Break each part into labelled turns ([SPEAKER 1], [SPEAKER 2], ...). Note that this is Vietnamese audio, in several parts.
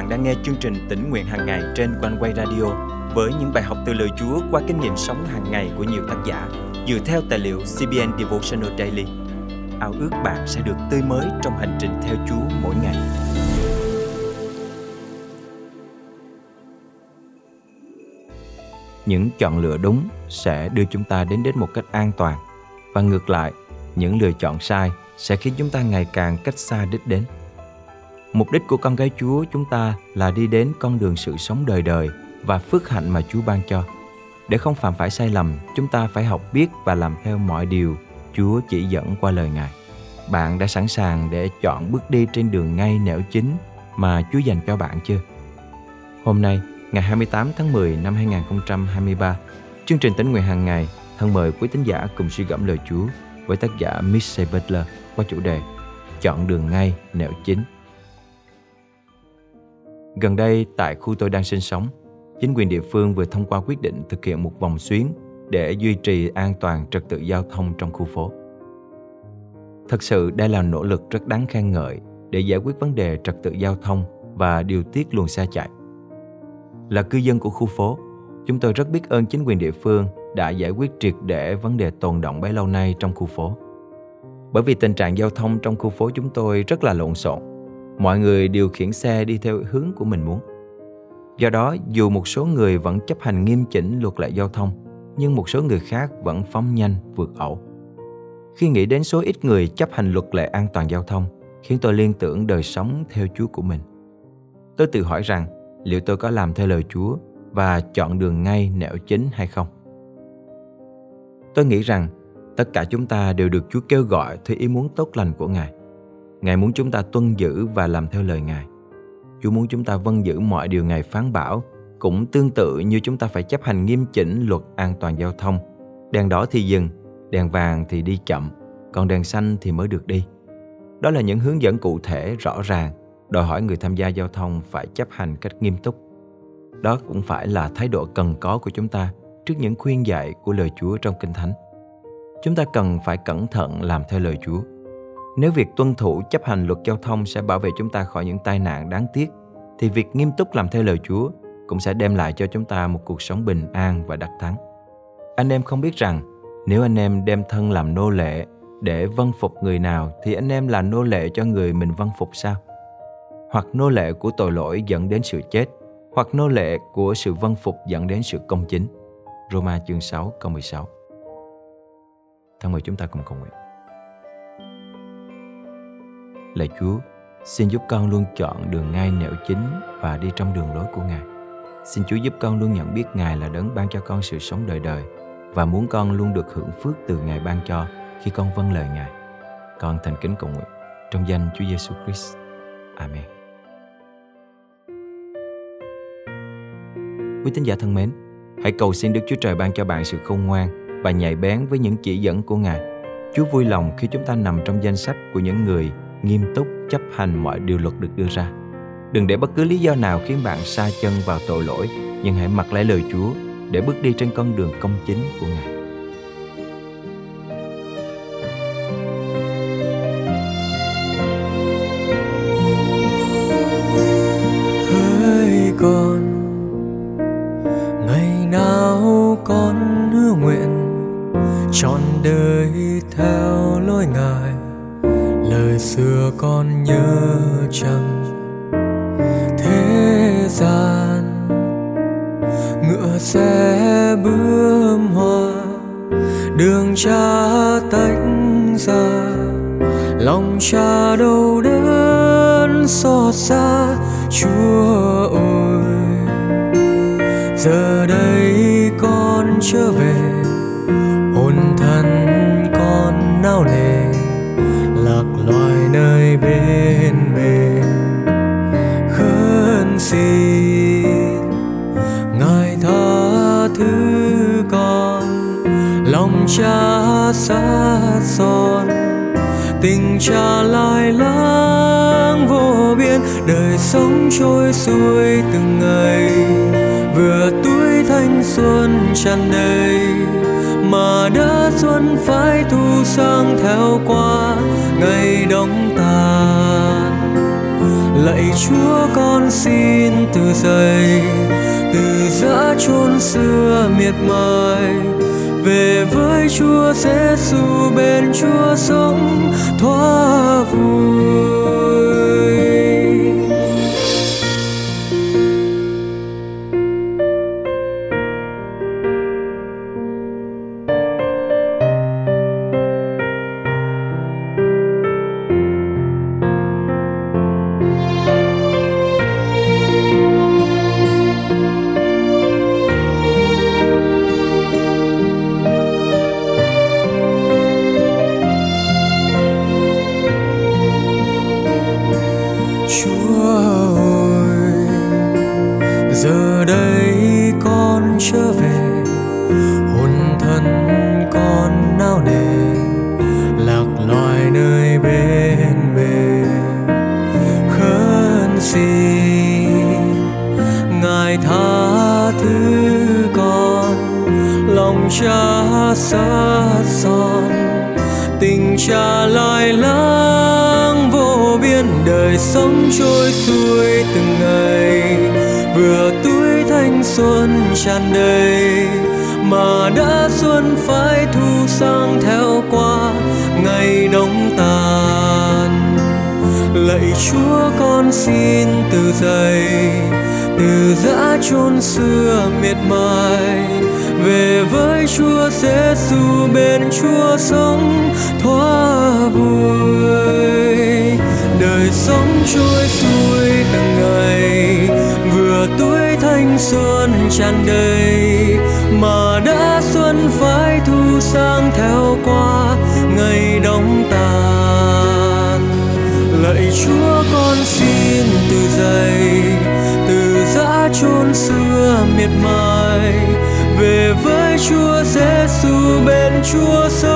[SPEAKER 1] bạn đang nghe chương trình tỉnh nguyện hàng ngày trên quanh quay radio với những bài học từ lời Chúa qua kinh nghiệm sống hàng ngày của nhiều tác giả dựa theo tài liệu CBN Devotional Daily. Ao ước bạn sẽ được tươi mới trong hành trình theo Chúa mỗi ngày. Những chọn lựa đúng sẽ đưa chúng ta đến đến một cách an toàn và ngược lại, những lựa chọn sai sẽ khiến chúng ta ngày càng cách xa đích đến. Mục đích của con gái Chúa chúng ta là đi đến con đường sự sống đời đời và phước hạnh mà Chúa ban cho. Để không phạm phải sai lầm, chúng ta phải học biết và làm theo mọi điều Chúa chỉ dẫn qua lời Ngài. Bạn đã sẵn sàng để chọn bước đi trên đường ngay nẻo chính mà Chúa dành cho bạn chưa? Hôm nay, ngày 28 tháng 10 năm 2023, chương trình tính nguyện hàng ngày thân mời quý tín giả cùng suy gẫm lời Chúa với tác giả Miss Butler qua chủ đề Chọn đường ngay nẻo chính. Gần đây, tại khu tôi đang sinh sống, chính quyền địa phương vừa thông qua quyết định thực hiện một vòng xuyến để duy trì an toàn trật tự giao thông trong khu phố. Thật sự đây là nỗ lực rất đáng khen ngợi để giải quyết vấn đề trật tự giao thông và điều tiết luồng xe chạy. Là cư dân của khu phố, chúng tôi rất biết ơn chính quyền địa phương đã giải quyết triệt để vấn đề tồn động bấy lâu nay trong khu phố. Bởi vì tình trạng giao thông trong khu phố chúng tôi rất là lộn xộn. Mọi người điều khiển xe đi theo hướng của mình muốn. Do đó, dù một số người vẫn chấp hành nghiêm chỉnh luật lệ giao thông, nhưng một số người khác vẫn phóng nhanh vượt ẩu. Khi nghĩ đến số ít người chấp hành luật lệ an toàn giao thông, khiến tôi liên tưởng đời sống theo Chúa của mình. Tôi tự hỏi rằng, liệu tôi có làm theo lời Chúa và chọn đường ngay nẻo chính hay không? Tôi nghĩ rằng tất cả chúng ta đều được Chúa kêu gọi theo ý muốn tốt lành của Ngài. Ngài muốn chúng ta tuân giữ và làm theo lời Ngài. Chúa muốn chúng ta vâng giữ mọi điều Ngài phán bảo, cũng tương tự như chúng ta phải chấp hành nghiêm chỉnh luật an toàn giao thông. Đèn đỏ thì dừng, đèn vàng thì đi chậm, còn đèn xanh thì mới được đi. Đó là những hướng dẫn cụ thể, rõ ràng, đòi hỏi người tham gia giao thông phải chấp hành cách nghiêm túc. Đó cũng phải là thái độ cần có của chúng ta trước những khuyên dạy của lời Chúa trong Kinh Thánh. Chúng ta cần phải cẩn thận làm theo lời Chúa. Nếu việc tuân thủ chấp hành luật giao thông sẽ bảo vệ chúng ta khỏi những tai nạn đáng tiếc, thì việc nghiêm túc làm theo lời Chúa cũng sẽ đem lại cho chúng ta một cuộc sống bình an và đắc thắng. Anh em không biết rằng nếu anh em đem thân làm nô lệ để vâng phục người nào thì anh em là nô lệ cho người mình vâng phục sao? Hoặc nô lệ của tội lỗi dẫn đến sự chết, hoặc nô lệ của sự vâng phục dẫn đến sự công chính. Roma chương 6 câu 16 Thân mời chúng ta cùng cầu nguyện Lạy Chúa, xin giúp con luôn chọn đường ngay nẻo chính và đi trong đường lối của Ngài. Xin Chúa giúp con luôn nhận biết Ngài là đấng ban cho con sự sống đời đời và muốn con luôn được hưởng phước từ Ngài ban cho khi con vâng lời Ngài. Con thành kính cầu nguyện trong danh Chúa Giêsu Christ. Amen. Quý tín giả thân mến, hãy cầu xin Đức Chúa Trời ban cho bạn sự khôn ngoan và nhạy bén với những chỉ dẫn của Ngài. Chúa vui lòng khi chúng ta nằm trong danh sách của những người nghiêm túc chấp hành mọi điều luật được đưa ra. Đừng để bất cứ lý do nào khiến bạn sa chân vào tội lỗi, nhưng hãy mặc lấy lời Chúa để bước đi trên con đường công chính của Ngài.
[SPEAKER 2] hỡi con ngày nào con hứa nguyện trọn đời theo lối ngài xưa con nhớ chăng? Thế gian, ngựa xe bướm hoa, đường cha tách ra, lòng cha đâu đớn xót xa, chúa ơi. Giờ đây con trở về sát son tình cha lai lãng vô biên, đời sống trôi xuôi từng ngày. Vừa tuổi thanh xuân tràn đầy, mà đã xuân phải thu sang theo qua. Ngày đông tàn, lạy chúa con xin từ giày từ giã chôn xưa miệt mài về với chúa giêsu bên chúa sống thoát hồi giờ đây con trở về, hồn thân con nao nề, lạc loài nơi bên bề. Khấn xin ngài tha thứ con, lòng cha xa son, tình cha lại lắm đời sống trôi xuôi từng ngày, vừa tuổi thanh xuân tràn đầy, mà đã xuân phải thu sang theo qua, ngày đông tàn. Lạy chúa, con xin từ dày, từ giã chôn xưa miệt mài. Về với Chúa Giêsu bên Chúa sống thoa vui đời sống trôi xuôi từng ngày. Vừa tuổi thanh xuân tràn đầy, mà đã xuân phải thu sang theo qua ngày đông tàn. Lạy Chúa, con xin từ dày, từ giã chôn xưa miệt mài. Về với Chúa Giêsu bên Chúa
[SPEAKER 3] sơ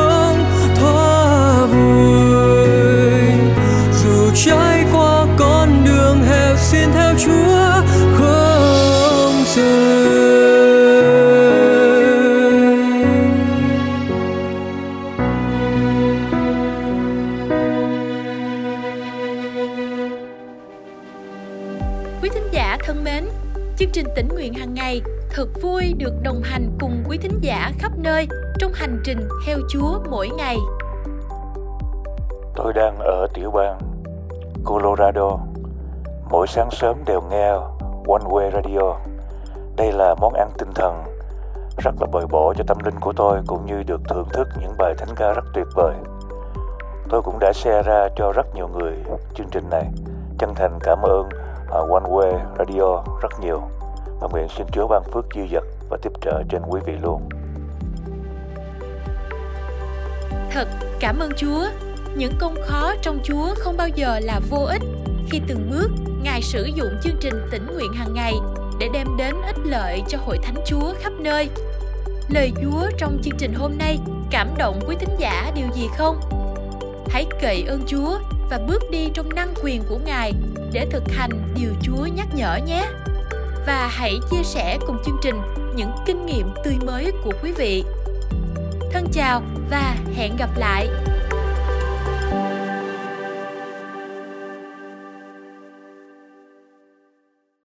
[SPEAKER 3] thân mến chương trình tỉnh nguyện hàng ngày, thật vui được đồng hành cùng quý thính giả khắp nơi trong hành trình theo Chúa mỗi ngày.
[SPEAKER 4] Tôi đang ở tiểu bang Colorado. Mỗi sáng sớm đều nghe One Way Radio. Đây là món ăn tinh thần rất là bồi bổ cho tâm linh của tôi cũng như được thưởng thức những bài thánh ca rất tuyệt vời. Tôi cũng đã share ra cho rất nhiều người chương trình này. Chân thành cảm ơn One Way Radio rất nhiều và nguyện xin Chúa ban phước dư dật và tiếp trợ trên quý vị luôn.
[SPEAKER 3] Thật, cảm ơn Chúa. Những công khó trong Chúa không bao giờ là vô ích khi từng bước, Ngài sử dụng chương trình tỉnh nguyện hàng ngày để đem đến ích lợi cho hội thánh Chúa khắp nơi. Lời Chúa trong chương trình hôm nay cảm động quý thính giả điều gì không? Hãy cậy ơn Chúa và bước đi trong năng quyền của Ngài để thực hành điều Chúa nhắc nhở nhé và hãy chia sẻ cùng chương trình những kinh nghiệm tươi mới của quý vị. Thân chào và hẹn gặp lại.